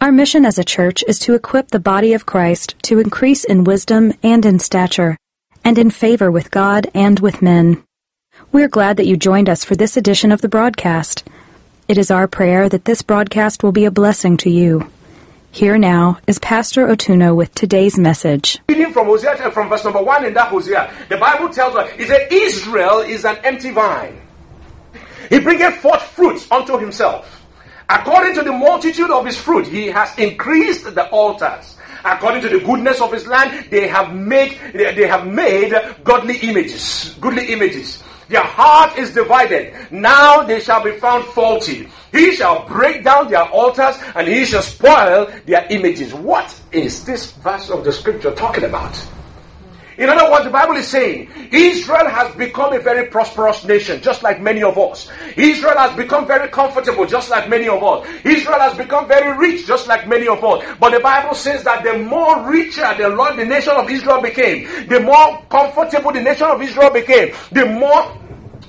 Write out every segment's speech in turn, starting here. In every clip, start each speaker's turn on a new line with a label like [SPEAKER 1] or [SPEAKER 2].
[SPEAKER 1] Our mission as a church is to equip the body of Christ to increase in wisdom and in stature, and in favor with God and with men. We're glad that you joined us for this edition of the broadcast. It is our prayer that this broadcast will be a blessing to you. Here now is Pastor Otuno with today's message.
[SPEAKER 2] Reading from Hosea, from verse number one in that Hosea, the Bible tells us, "Is that Israel is an empty vine. He bringeth forth fruits unto himself." According to the multitude of his fruit, he has increased the altars. According to the goodness of his land, they have made they have made godly images, goodly images. Their heart is divided. Now they shall be found faulty. He shall break down their altars and he shall spoil their images. What is this verse of the scripture talking about? In other words, the Bible is saying Israel has become a very prosperous nation, just like many of us. Israel has become very comfortable, just like many of us. Israel has become very rich, just like many of us. But the Bible says that the more richer the Lord, the nation of Israel became, the more comfortable the nation of Israel became, the more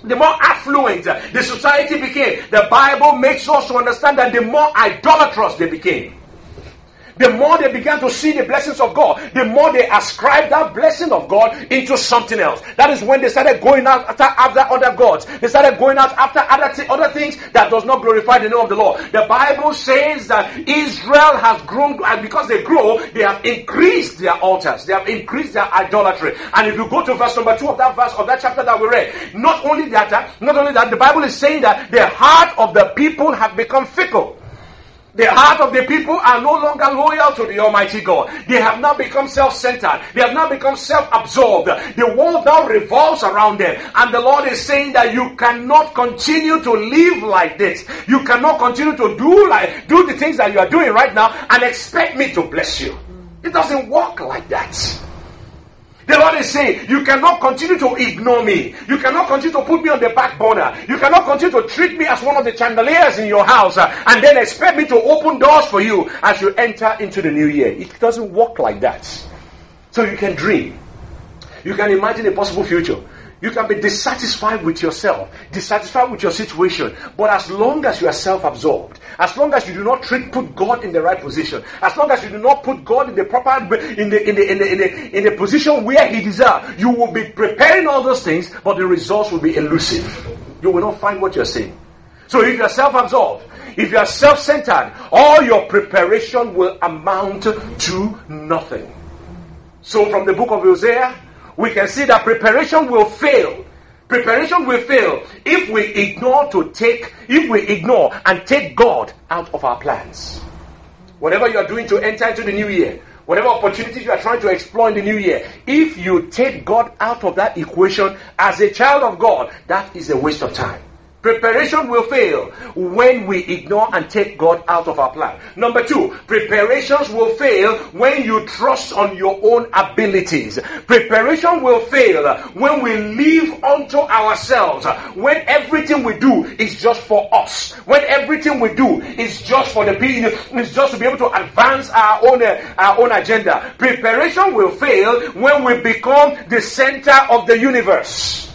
[SPEAKER 2] the more affluent the society became, the Bible makes us to understand that the more idolatrous they became the more they began to see the blessings of God, the more they ascribed that blessing of God into something else. That is when they started going out after, after other gods. They started going out after other, th- other things that does not glorify the name of the Lord. The Bible says that Israel has grown, and because they grow, they have increased their altars. They have increased their idolatry. And if you go to verse number two of that verse of that chapter that we read, not only that, uh, not only that, the Bible is saying that the heart of the people have become fickle. The heart of the people are no longer loyal to the Almighty God. They have now become self-centered. They have now become self-absorbed. The world now revolves around them. And the Lord is saying that you cannot continue to live like this. You cannot continue to do like, do the things that you are doing right now and expect me to bless you. It doesn't work like that. The Lord is saying, You cannot continue to ignore me. You cannot continue to put me on the back burner. You cannot continue to treat me as one of the chandeliers in your house uh, and then expect me to open doors for you as you enter into the new year. It doesn't work like that. So you can dream. You can imagine a possible future. You can be dissatisfied with yourself, dissatisfied with your situation. But as long as you are self absorbed, as long as you do not treat, put God in the right position, as long as you do not put God in the proper, in the, in the, in the, in the, in the position where He deserves, you will be preparing all those things, but the results will be elusive. You will not find what you're saying. So if you are self absorbed, if you are self centered, all your preparation will amount to nothing. So from the book of Hosea, we can see that preparation will fail. Preparation will fail if we ignore to take, if we ignore and take God out of our plans. Whatever you are doing to enter into the new year, whatever opportunities you are trying to explore in the new year, if you take God out of that equation as a child of God, that is a waste of time. Preparation will fail when we ignore and take God out of our plan. Number two, preparations will fail when you trust on your own abilities. Preparation will fail when we live unto ourselves. When everything we do is just for us. When everything we do is just for the people, is just to be able to advance our own, eh, our own agenda. Preparation will fail when we become the center of the universe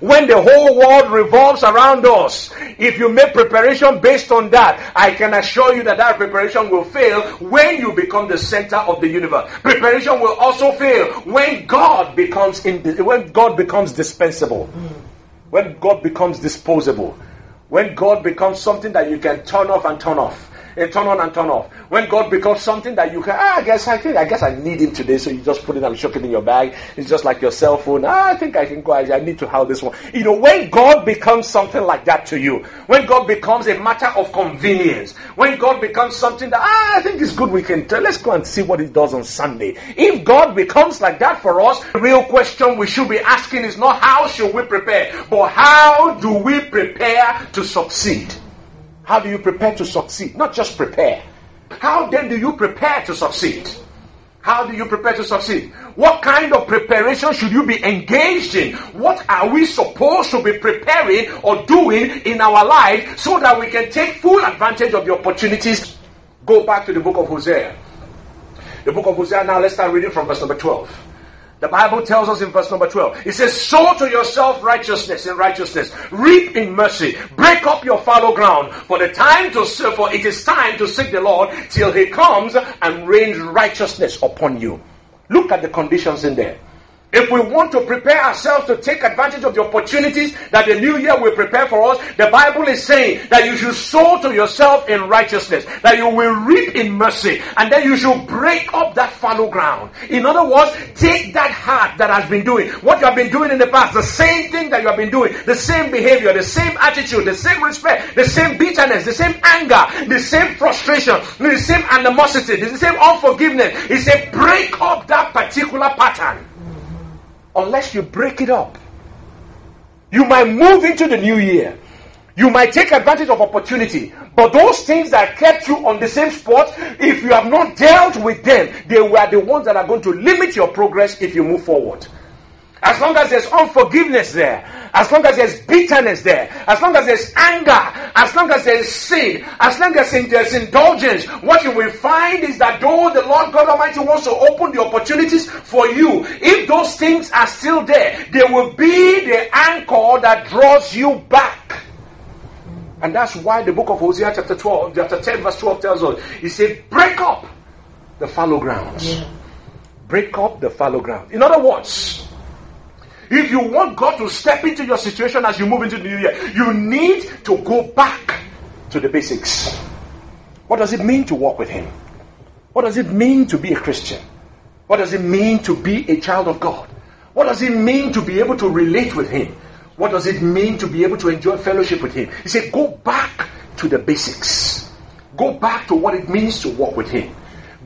[SPEAKER 2] when the whole world revolves around us, if you make preparation based on that, I can assure you that that preparation will fail when you become the center of the universe. Preparation will also fail when God becomes in, when God becomes dispensable, when God becomes disposable, when God becomes something that you can turn off and turn off and turn on and turn off. When God becomes something that you can, ah, I guess I think I guess I need him today, so you just put it and chuck it in your bag. It's just like your cell phone. Ah, I think I can go. I, need to have this one. You know, when God becomes something like that to you, when God becomes a matter of convenience, when God becomes something that ah, I think it's good we can tell. Let's go and see what He does on Sunday. If God becomes like that for us, the real question we should be asking is not how should we prepare, but how do we prepare to succeed? How do you prepare to succeed? Not just prepare. how then do you prepare to succeed? How do you prepare to succeed? What kind of preparation should you be engaged in? What are we supposed to be preparing or doing in our life so that we can take full advantage of the opportunities? Go back to the book of Hosea. The book of Hosea, now let's start reading from verse number 12. The Bible tells us in verse number 12, it says, Sow to yourself righteousness in righteousness, reap in mercy, break up your fallow ground, for the time to serve, for it is time to seek the Lord till he comes and rains righteousness upon you. Look at the conditions in there. If we want to prepare ourselves to take advantage of the opportunities that the new year will prepare for us, the Bible is saying that you should sow to yourself in righteousness, that you will reap in mercy, and then you should break up that fallow ground. In other words, take that heart that has been doing what you have been doing in the past, the same thing that you have been doing, the same behavior, the same attitude, the same respect, the same bitterness, the same anger, the same frustration, the same animosity, the same unforgiveness. He said, break up that particular pattern unless you break it up. You might move into the new year. You might take advantage of opportunity, but those things that kept you on the same spot, if you have not dealt with them, they were the ones that are going to limit your progress if you move forward. As long as there's unforgiveness there, as long as there's bitterness there, as long as there's anger, as long as there's sin, as long as there's indulgence, what you will find is that though the Lord God Almighty wants to open the opportunities for you, if those things are still there, they will be the anchor that draws you back. And that's why the book of Hosea, chapter 12, chapter 10, verse 12 tells us, He said, break up the fallow grounds. Yeah. Break up the fallow ground. In other words, if you want God to step into your situation as you move into the new year, you need to go back to the basics. What does it mean to walk with Him? What does it mean to be a Christian? What does it mean to be a child of God? What does it mean to be able to relate with Him? What does it mean to be able to enjoy fellowship with Him? He said, go back to the basics. Go back to what it means to walk with Him.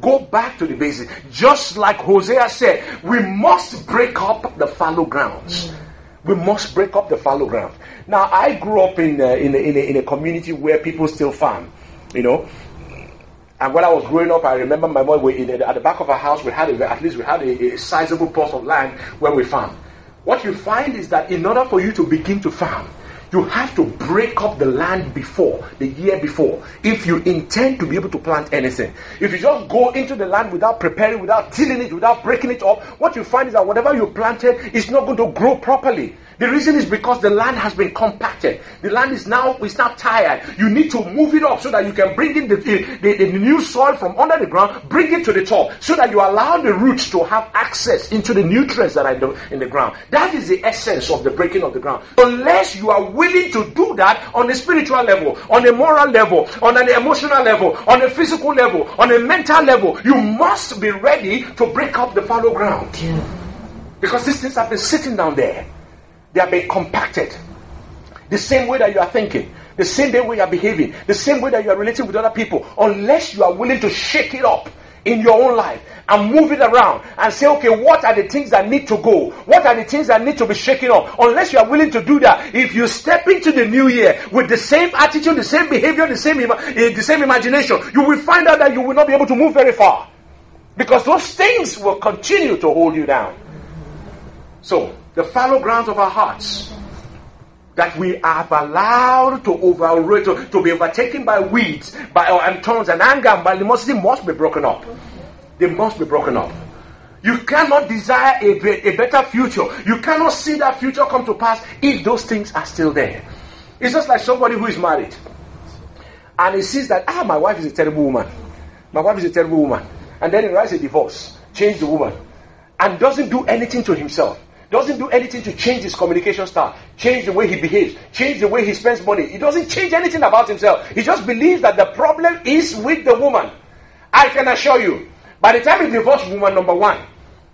[SPEAKER 2] Go back to the basics. Just like Hosea said, we must break up the fallow grounds. Mm. We must break up the fallow ground. Now, I grew up in a, in, a, in, a, in a community where people still farm, you know. And when I was growing up, I remember my mom, we, the, at the back of our house, we had a, at least we had a, a sizable plot of land where we farm. What you find is that in order for you to begin to farm, you have to break up the land before, the year before, if you intend to be able to plant anything. If you just go into the land without preparing, without tilling it, without breaking it up, what you find is that whatever you planted is not going to grow properly. The reason is because the land has been compacted. The land is now is now tired. You need to move it up so that you can bring in the, the, the, the new soil from under the ground, bring it to the top, so that you allow the roots to have access into the nutrients that are in the ground. That is the essence of the breaking of the ground. Unless you are willing to do that on a spiritual level, on a moral level, on an emotional level, on a physical level, on a mental level, you must be ready to break up the fallow ground. Yeah. Because these things have been sitting down there. They are being compacted. The same way that you are thinking, the same way you are behaving, the same way that you are relating with other people, unless you are willing to shake it up in your own life and move it around and say, okay, what are the things that need to go? What are the things that need to be shaken up? Unless you are willing to do that, if you step into the new year with the same attitude, the same behavior, the same, eh, the same imagination, you will find out that you will not be able to move very far. Because those things will continue to hold you down. So, the fallow grounds of our hearts that we have allowed to overrate, to, to be overtaken by weeds, by uh, and thorns and anger and by animosity must be broken up. They must be broken up. You cannot desire a, a better future. You cannot see that future come to pass if those things are still there. It's just like somebody who is married and he sees that, ah, my wife is a terrible woman. My wife is a terrible woman. And then he writes a divorce, change the woman, and doesn't do anything to himself doesn't do anything to change his communication style, change the way he behaves, change the way he spends money. He doesn't change anything about himself. He just believes that the problem is with the woman. I can assure you, by the time he divorces woman number one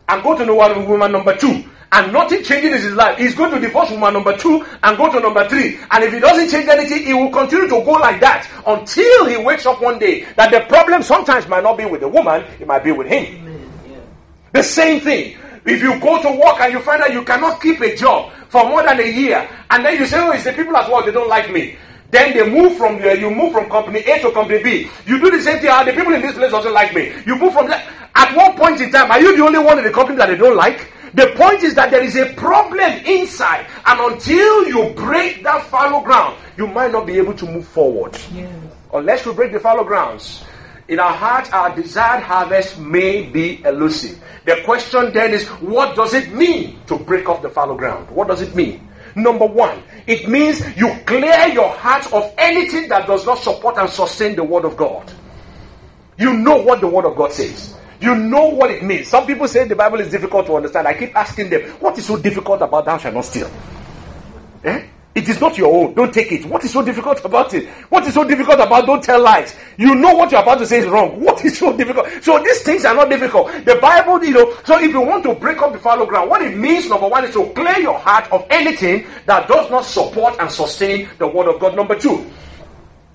[SPEAKER 2] and go to the one woman number two, and nothing changes in his life, he's going to divorce woman number two and go to number three. And if he doesn't change anything, he will continue to go like that until he wakes up one day that the problem sometimes might not be with the woman, it might be with him. The same thing. If you go to work and you find that you cannot keep a job for more than a year, and then you say, Oh, it's the people at work, they don't like me. Then they move from there. You move from company A to company B. You do the same thing. Ah, the people in this place doesn't like me. You move from there. At one point in time, are you the only one in the company that they don't like? The point is that there is a problem inside, and until you break that fallow ground, you might not be able to move forward. Yes. Unless you break the fallow grounds. In our heart, our desired harvest may be elusive. The question then is, what does it mean to break off the fallow ground? What does it mean? Number one, it means you clear your heart of anything that does not support and sustain the Word of God. You know what the Word of God says. You know what it means. Some people say the Bible is difficult to understand. I keep asking them, what is so difficult about thou shalt not steal? Eh? It is not your own. Don't take it. What is so difficult about it? What is so difficult about don't tell lies? You know what you're about to say is wrong. What is so difficult? So these things are not difficult. The Bible, you know, so if you want to break up the fallow ground, what it means, number one, is to clear your heart of anything that does not support and sustain the word of God. Number two,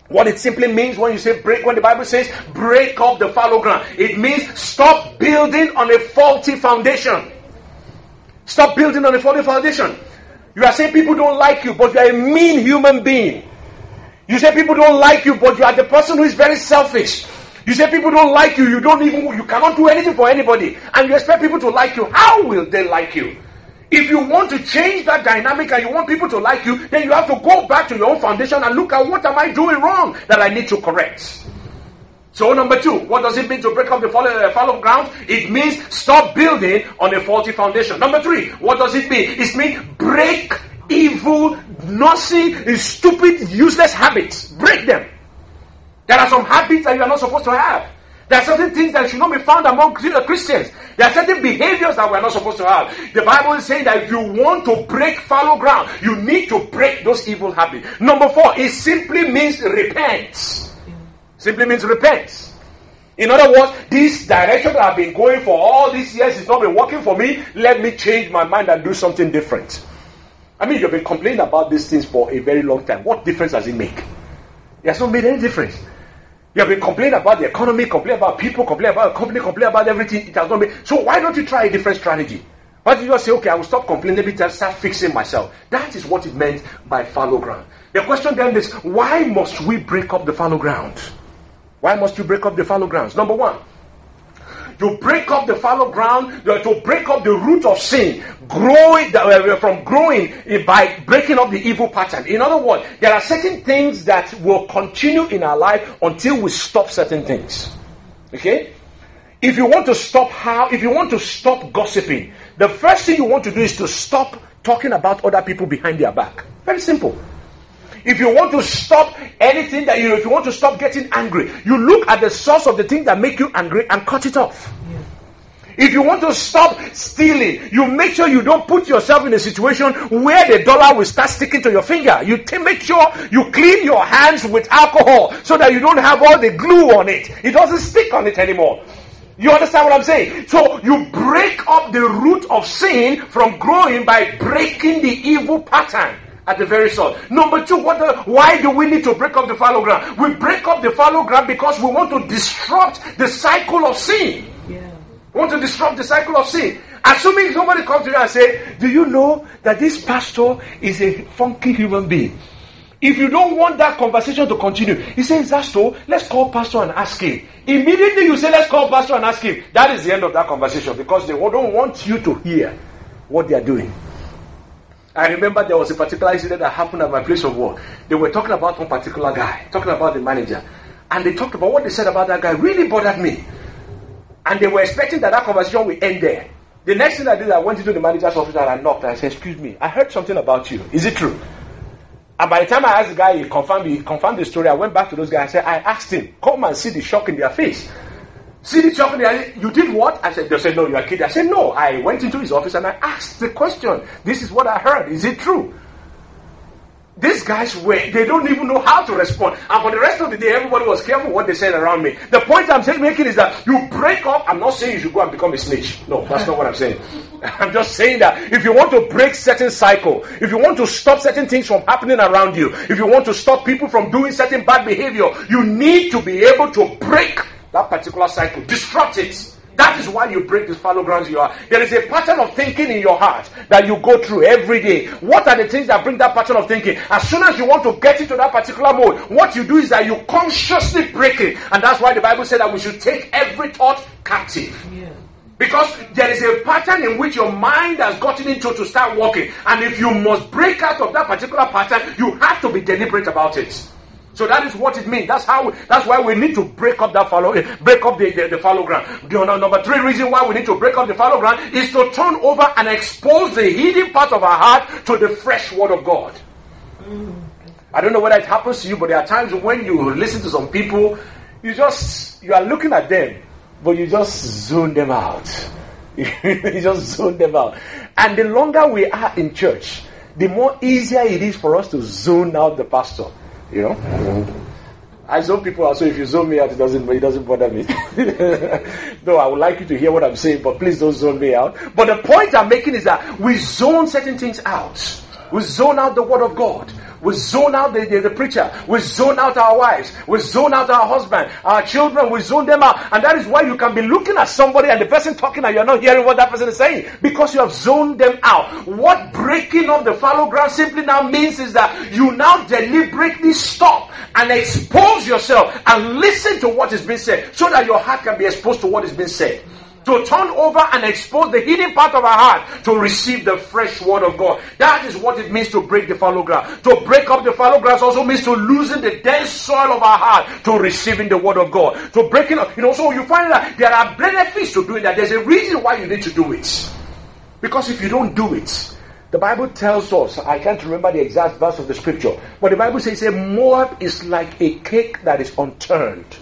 [SPEAKER 2] what it simply means when you say break, when the Bible says break up the fallow ground, it means stop building on a faulty foundation. Stop building on a faulty foundation. You are saying people don't like you, but you are a mean human being. You say people don't like you, but you are the person who is very selfish. You say people don't like you, you don't even, you cannot do anything for anybody, and you expect people to like you. How will they like you? If you want to change that dynamic and you want people to like you, then you have to go back to your own foundation and look at what am I doing wrong that I need to correct. So, number two, what does it mean to break up the fallow, uh, fallow ground? It means stop building on a faulty foundation. Number three, what does it mean? It means break evil, noisy, stupid, useless habits. Break them. There are some habits that you are not supposed to have. There are certain things that should not be found among Christians. There are certain behaviors that we're not supposed to have. The Bible is saying that if you want to break fallow ground, you need to break those evil habits. Number four, it simply means repent. Simply means repent. In other words, this direction that I've been going for all these years is not been working for me. Let me change my mind and do something different. I mean, you've been complaining about these things for a very long time. What difference does it make? It has not made any difference. You have been complaining about the economy, complaining about people, complaining about company, complaining about everything. It has not been. So why don't you try a different strategy? Why don't you just say, okay, I will stop complaining, let me start fixing myself? That is what it meant by fallow ground. The question then is, why must we break up the fallow ground? Why must you break up the fallow grounds? Number one, to break up the fallow ground, to break up the root of sin, growing uh, from growing by breaking up the evil pattern. In other words, there are certain things that will continue in our life until we stop certain things. Okay? If you want to stop how, if you want to stop gossiping, the first thing you want to do is to stop talking about other people behind their back. Very simple. If you want to stop anything that you, know, if you want to stop getting angry, you look at the source of the thing that make you angry and cut it off. If you want to stop stealing, you make sure you don't put yourself in a situation where the dollar will start sticking to your finger. You t- make sure you clean your hands with alcohol so that you don't have all the glue on it. It doesn't stick on it anymore. You understand what I'm saying? So you break up the root of sin from growing by breaking the evil pattern at the very source. Number two, what the, why do we need to break up the fallow ground? We break up the fallow ground because we want to disrupt the cycle of sin. Yeah. We want to disrupt the cycle of sin. Assuming somebody comes to you and say, Do you know that this pastor is a funky human being? If you don't want that conversation to continue, he says, That's so, let's call pastor and ask him. Immediately you say, Let's call pastor and ask him. That is the end of that conversation because they don't want you to hear what they are doing. I remember there was a particular incident that happened at my place of work. They were talking about one particular guy, talking about the manager. And they talked about what they said about that guy really bothered me. And they were expecting that that conversation would end there. The next thing I did, I went into the manager's office and I knocked and I said, Excuse me, I heard something about you. Is it true? And by the time I asked the guy, he confirmed, he confirmed the story. I went back to those guys. I said, I asked him, come and see the shock in their face. See the in. You did what? I said, they said, no, you are kidding. I said, no. I went into his office and I asked the question. This is what I heard. Is it true? These guys were, they don't even know how to respond. And for the rest of the day, everybody was careful what they said around me. The point I'm saying, making is that you break up. I'm not saying you should go and become a snitch. No, that's not what I'm saying. I'm just saying that if you want to break certain cycle, if you want to stop certain things from happening around you, if you want to stop people from doing certain bad behavior, you need to be able to break that particular cycle, disrupt it. That is why you break these fallow grounds you are. There is a pattern of thinking in your heart that you go through every day. What are the things that bring that pattern of thinking? As soon as you want to get into that particular mode, what you do is that you consciously break it. And that's why the Bible said that we should take every thought captive. Yeah. Because there is a pattern in which your mind has gotten into to start working. And if you must break out of that particular pattern, you have to be deliberate about it. So that is what it means. That's how. That's why we need to break up that fallow, break up the, the, the fallow ground. The number three reason why we need to break up the fallow ground is to turn over and expose the hidden part of our heart to the fresh word of God. I don't know whether it happens to you, but there are times when you listen to some people, you just you are looking at them, but you just zone them out. you just zone them out. And the longer we are in church, the more easier it is for us to zone out the pastor. You know? I zone people out, so if you zone me out, it doesn't it doesn't bother me. no, I would like you to hear what I'm saying, but please don't zone me out. But the point I'm making is that we zone certain things out. We zone out the word of God. We zone out the, the, the, preacher. We zone out our wives. We zone out our husband, our children. We zone them out. And that is why you can be looking at somebody and the person talking and you're not hearing what that person is saying because you have zoned them out. What breaking of the fallow ground simply now means is that you now deliberately stop and expose yourself and listen to what is being said so that your heart can be exposed to what is being said to turn over and expose the hidden part of our heart to receive the fresh word of God. That is what it means to break the fallow ground. To break up the fallow ground also means to loosen the dense soil of our heart to receiving the word of God. To breaking up, you know, so you find that there are benefits to doing that. There's a reason why you need to do it. Because if you don't do it, the Bible tells us, I can't remember the exact verse of the scripture, but the Bible says, a Moab is like a cake that is unturned.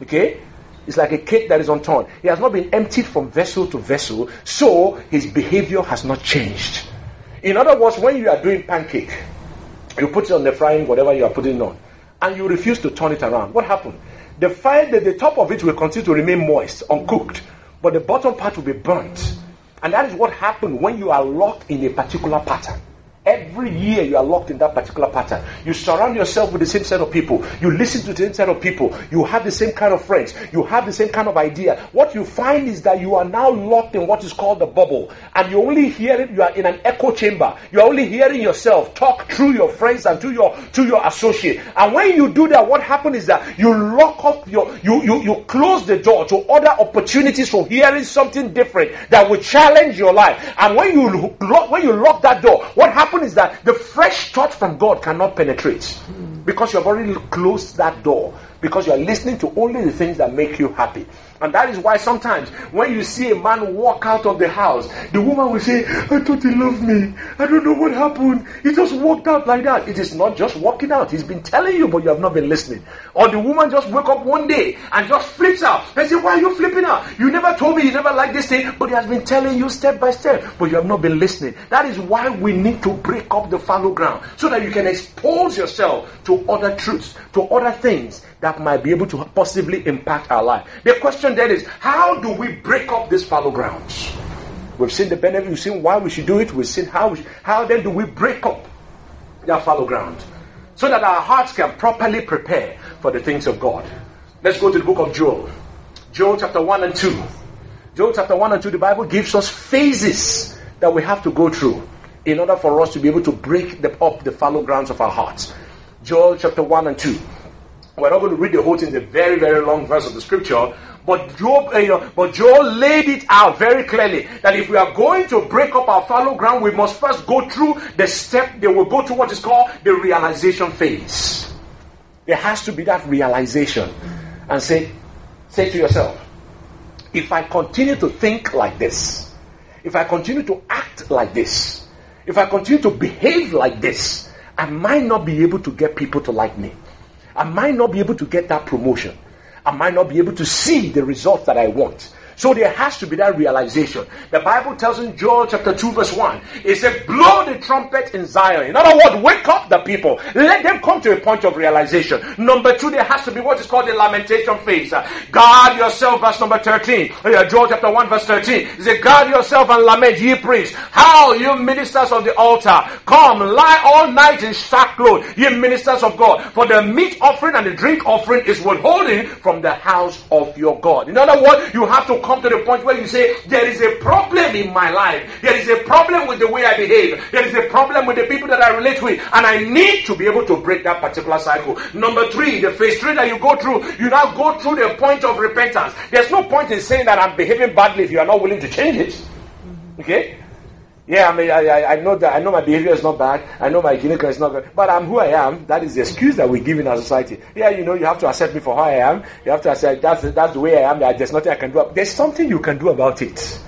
[SPEAKER 2] Okay? It's like a cake that is unturned. He has not been emptied from vessel to vessel, so his behavior has not changed. In other words, when you are doing pancake, you put it on the frying, whatever you are putting on, and you refuse to turn it around. What happened? The fire, the, the top of it will continue to remain moist, uncooked, but the bottom part will be burnt. And that is what happened when you are locked in a particular pattern. Every year you are locked in that particular pattern. You surround yourself with the same set of people. You listen to the same set of people. You have the same kind of friends. You have the same kind of idea. What you find is that you are now locked in what is called the bubble. And you only hear it, you are in an echo chamber. You are only hearing yourself talk through your friends and to your to your associate. And when you do that, what happens is that you lock up your you you, you close the door to other opportunities for hearing something different that will challenge your life. And when you lock when you lock that door, what happens happen is that the fresh thought from God cannot penetrate hmm. because you have already closed that door because you are listening to only the things that make you happy. And that is why sometimes when you see a man walk out of the house, the woman will say, I thought he loved me. I don't know what happened. He just walked out like that. It is not just walking out. He's been telling you, but you have not been listening. Or the woman just wake up one day and just flips out and say, Why are you flipping out? You never told me you never liked this thing, but he has been telling you step by step, but you have not been listening. That is why we need to break up the fallow ground so that you can expose yourself to other truths, to other things that might be able to possibly impact our life. The question then is how do we break up these fallow grounds? We've seen the benefit, we've seen why we should do it, we've seen how, should, how then do we break up that fallow ground so that our hearts can properly prepare for the things of God. Let's go to the book of Joel. Joel chapter 1 and 2. Joel chapter 1 and 2, the Bible gives us phases that we have to go through in order for us to be able to break the, up the fallow grounds of our hearts. Joel chapter 1 and 2. We're not going to read the whole thing, a very, very long verse of the scripture. But Job, uh, you know, but Joel laid it out very clearly that if we are going to break up our fallow ground, we must first go through the step. They will go through what is called the realization phase. There has to be that realization, and say, say to yourself, if I continue to think like this, if I continue to act like this, if I continue to behave like this, I might not be able to get people to like me. I might not be able to get that promotion. I might not be able to see the results that I want. So there has to be that realization. The Bible tells in Joel chapter 2, verse 1, it said, Blow the trumpet in Zion. In other words, wake up the people. Let them come to a point of realization. Number two, there has to be what is called the lamentation phase. Guard yourself, verse number 13. Joel chapter 1, verse 13. It says, Guard yourself and lament, ye priests. How, you ministers of the altar, come, lie all night in sackcloth, ye ministers of God. For the meat offering and the drink offering is withholding from the house of your God. In other words, you have to come to the point where you say, There is a problem in my life. There is a problem with the way I behave. There is a problem with the people that I relate with. And I need to be able to break that particular cycle. Number three, the phase three that you go through, you now go through the point of repentance. There's no point in saying that I'm behaving badly if you are not willing to change it. Okay? Yeah, I mean, I, I know that I know my behavior is not bad. I know my clinical is not good, but I'm who I am. That is the excuse that we give in our society. Yeah, you know, you have to accept me for who I am. You have to accept that's that's the way I am. There's nothing I can do. There's something you can do about it.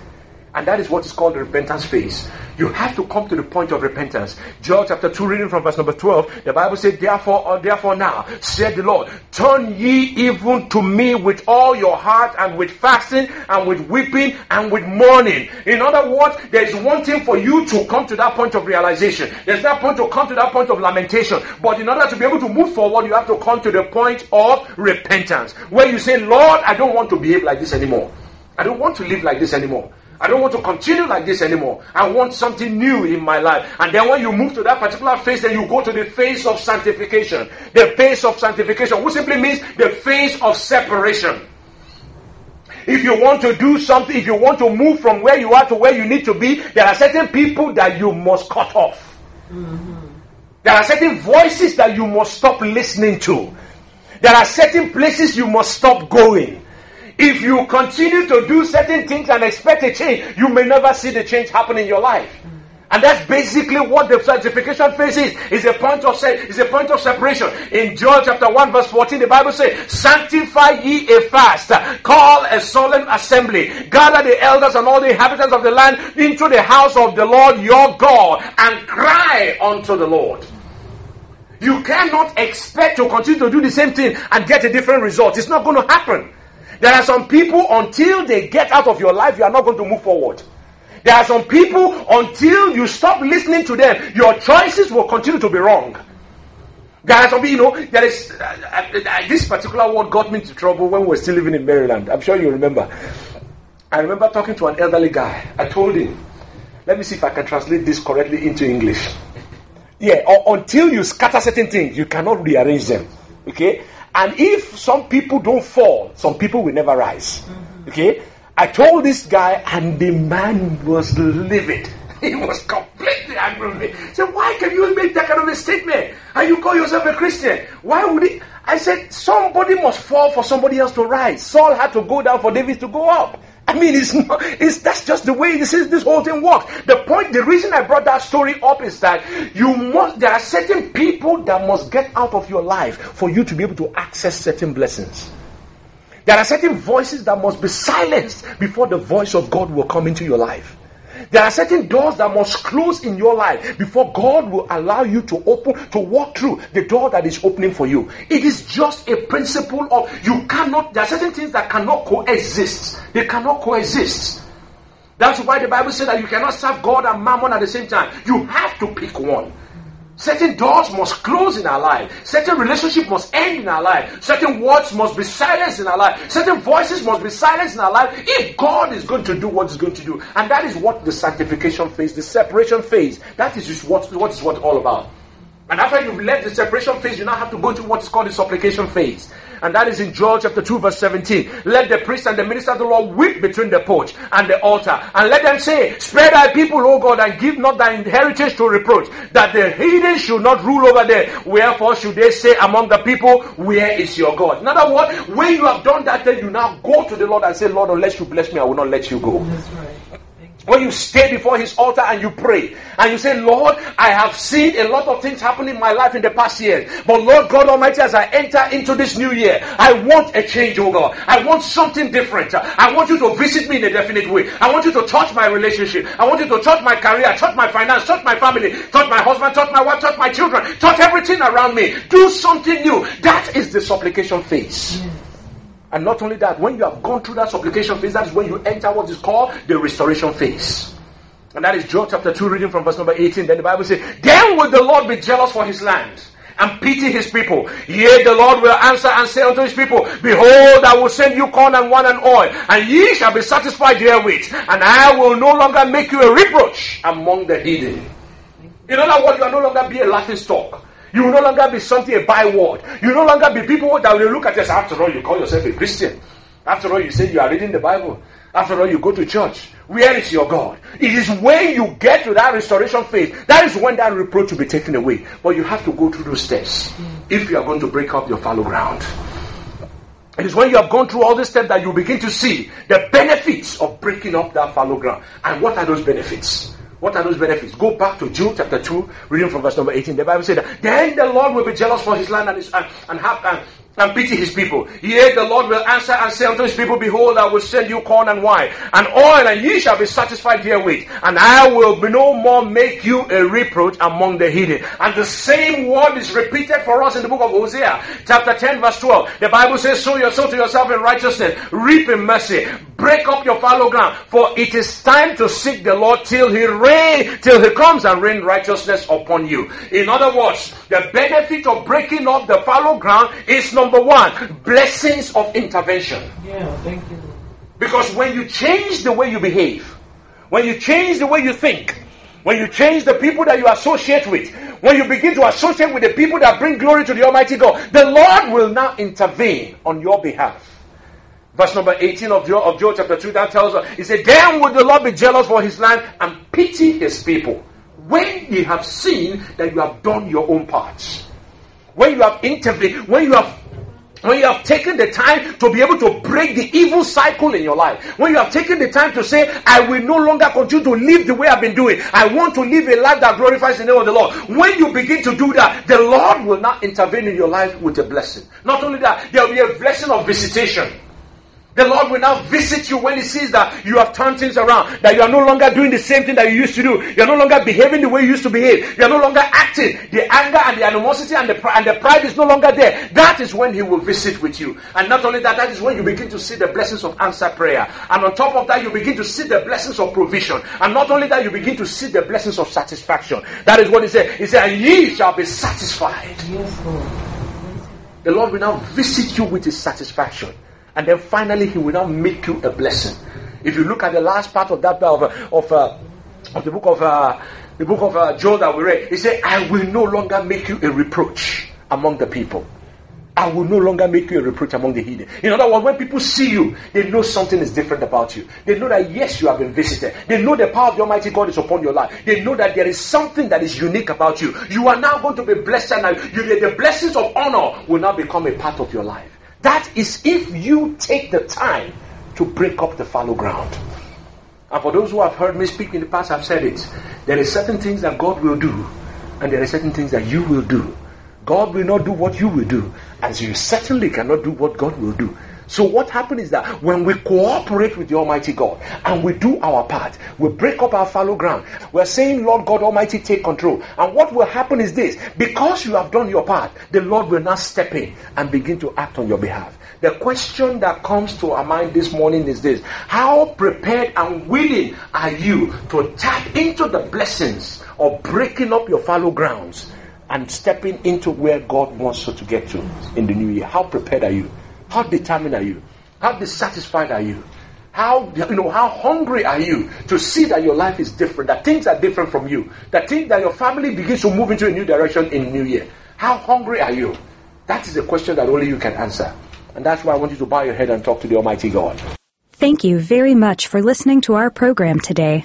[SPEAKER 2] And that is what is called the repentance phase. You have to come to the point of repentance. Joel chapter 2, reading from verse number 12, the Bible says, Therefore, uh, therefore now, said the Lord, turn ye even to me with all your heart and with fasting and with weeping and with mourning. In other words, there is one thing for you to come to that point of realization. There's that point to come to that point of lamentation. But in order to be able to move forward, you have to come to the point of repentance. Where you say, Lord, I don't want to behave like this anymore. I don't want to live like this anymore. I don't want to continue like this anymore. I want something new in my life. And then when you move to that particular phase, then you go to the phase of sanctification. The phase of sanctification, which simply means the phase of separation. If you want to do something, if you want to move from where you are to where you need to be, there are certain people that you must cut off. Mm-hmm. There are certain voices that you must stop listening to. There are certain places you must stop going. If you continue to do certain things and expect a change, you may never see the change happen in your life. And that's basically what the sanctification phase is. Is a point of is a point of separation. In Joel chapter 1, verse 14, the Bible says, Sanctify ye a fast, call a solemn assembly, gather the elders and all the inhabitants of the land into the house of the Lord your God, and cry unto the Lord. You cannot expect to continue to do the same thing and get a different result. It's not going to happen. There are some people, until they get out of your life, you are not going to move forward. There are some people, until you stop listening to them, your choices will continue to be wrong. There are some people, you know, there is uh, uh, uh, this particular word got me into trouble when we were still living in Maryland. I'm sure you remember. I remember talking to an elderly guy. I told him, let me see if I can translate this correctly into English. Yeah, or, until you scatter certain things, you cannot rearrange them. Okay? And if some people don't fall, some people will never rise. Mm-hmm. Okay? I told this guy, and the man was livid. He was completely angry with me. He said, Why can you make that kind of a statement? And you call yourself a Christian? Why would he? I said, Somebody must fall for somebody else to rise. Saul had to go down for David to go up. I mean, it's not, it's, that's just the way this is, this whole thing works. The point, the reason I brought that story up is that you must, there are certain people that must get out of your life for you to be able to access certain blessings. There are certain voices that must be silenced before the voice of God will come into your life. There are certain doors that must close in your life before God will allow you to open, to walk through the door that is opening for you. It is just a principle of you cannot, there are certain things that cannot coexist. They cannot coexist. That's why the Bible says that you cannot serve God and mammon at the same time. You have to pick one. Certain doors must close in our life. Certain relationship must end in our life. Certain words must be silenced in our life. Certain voices must be silenced in our life if God is going to do what He's going to do. And that is what the sanctification phase, the separation phase, that is just what, what is what all about. And after you've left the separation phase, you now have to go into what is called the supplication phase. And that is in Joel chapter 2, verse 17. Let the priest and the minister of the Lord weep between the porch and the altar. And let them say, Spare thy people, O God, and give not thy inheritance to reproach, that the heathen should not rule over them. Wherefore should they say among the people, Where is your God? In other words, when you have done that, then you now go to the Lord and say, Lord, unless you bless me, I will not let you go. That's right. When you stay before his altar and you pray and you say, Lord, I have seen a lot of things happen in my life in the past year. But Lord God Almighty, as I enter into this new year, I want a change, oh God. I want something different. I want you to visit me in a definite way. I want you to touch my relationship. I want you to touch my career, touch my finance, touch my family, touch my husband, touch my wife, touch my children, touch everything around me. Do something new. That is the supplication phase. And not only that, when you have gone through that supplication phase, that is when you enter what is called the restoration phase. And that is Joel chapter 2, reading from verse number 18. Then the Bible says, Then will the Lord be jealous for his land and pity his people. Yea, the Lord will answer and say unto his people, Behold, I will send you corn and wine and oil, and ye shall be satisfied therewith, and I will no longer make you a reproach among the heathen. In other words, you are no longer be a laughing stock. You will no longer be something, a byword. You will no longer be people that will look at us. After all, you call yourself a Christian. After all, you say you are reading the Bible. After all, you go to church. Where is your God? It is when you get to that restoration phase, that is when that reproach will be taken away. But you have to go through those steps if you are going to break up your fallow ground. It is when you have gone through all these steps that you begin to see the benefits of breaking up that fallow ground. And what are those benefits? What are those benefits? Go back to Joel chapter 2, reading from verse number 18. The Bible said that then the Lord will be jealous for his land and, his, and, and have and, and pity his people. Yea, the Lord will answer and say unto his people, Behold, I will send you corn and wine, and oil, and ye shall be satisfied herewith. And I will no more make you a reproach among the heathen. And the same word is repeated for us in the book of Hosea, chapter 10, verse 12. The Bible says, Sow yourself to yourself in righteousness, reap in mercy, break up your fallow ground, for it is time to seek the Lord till he reign, till he comes and rain righteousness upon you. In other words, the benefit of breaking up the fallow ground is number one, blessings of intervention.
[SPEAKER 3] Yeah, thank you.
[SPEAKER 2] Because when you change the way you behave, when you change the way you think, when you change the people that you associate with, when you begin to associate with the people that bring glory to the Almighty God, the Lord will now intervene on your behalf. Verse number 18 of Joel, of Joel chapter 2, that tells us, He said, Then would the Lord be jealous for his land and pity his people when ye have seen that you have done your own parts. When you have intervened, when you have when you have taken the time to be able to break the evil cycle in your life, when you have taken the time to say, I will no longer continue to live the way I've been doing, I want to live a life that glorifies the name of the Lord. When you begin to do that, the Lord will not intervene in your life with a blessing. Not only that, there will be a blessing of visitation. The Lord will now visit you when He sees that you have turned things around, that you are no longer doing the same thing that you used to do. You are no longer behaving the way you used to behave. You are no longer acting. The anger and the animosity and the, and the pride is no longer there. That is when He will visit with you. And not only that, that is when you begin to see the blessings of answer prayer. And on top of that, you begin to see the blessings of provision. And not only that, you begin to see the blessings of satisfaction. That is what He said. He said, and ye shall be satisfied.
[SPEAKER 3] Yes.
[SPEAKER 2] The Lord will now visit you with His satisfaction and then finally he will now make you a blessing. If you look at the last part of that of of, uh, of the book of uh, the book of uh, Joel that we read, he said, "I will no longer make you a reproach among the people." I will no longer make you a reproach among the heathen. In other words, when people see you, they know something is different about you. They know that yes, you have been visited. They know the power of the Almighty God is upon your life. They know that there is something that is unique about you. You are now going to be blessed, and you, the blessings of honor will now become a part of your life. That is if you take the time to break up the fallow ground. And for those who have heard me speak in the past, I've said it. There are certain things that God will do, and there are certain things that you will do. God will not do what you will do, as you certainly cannot do what God will do. So what happens is that when we cooperate with the Almighty God and we do our part, we break up our fallow ground. We're saying, Lord God Almighty, take control. And what will happen is this: because you have done your part, the Lord will now step in and begin to act on your behalf. The question that comes to our mind this morning is this: How prepared and willing are you to tap into the blessings of breaking up your fallow grounds and stepping into where God wants you to get to in the new year? How prepared are you? How determined are you? How dissatisfied are you? How you know how hungry are you to see that your life is different, that things are different from you, that things that your family begins to move into a new direction in New Year? How hungry are you? That is a question that only you can answer. And that's why I want you to bow your head and talk to the Almighty God.
[SPEAKER 1] Thank you very much for listening to our program today.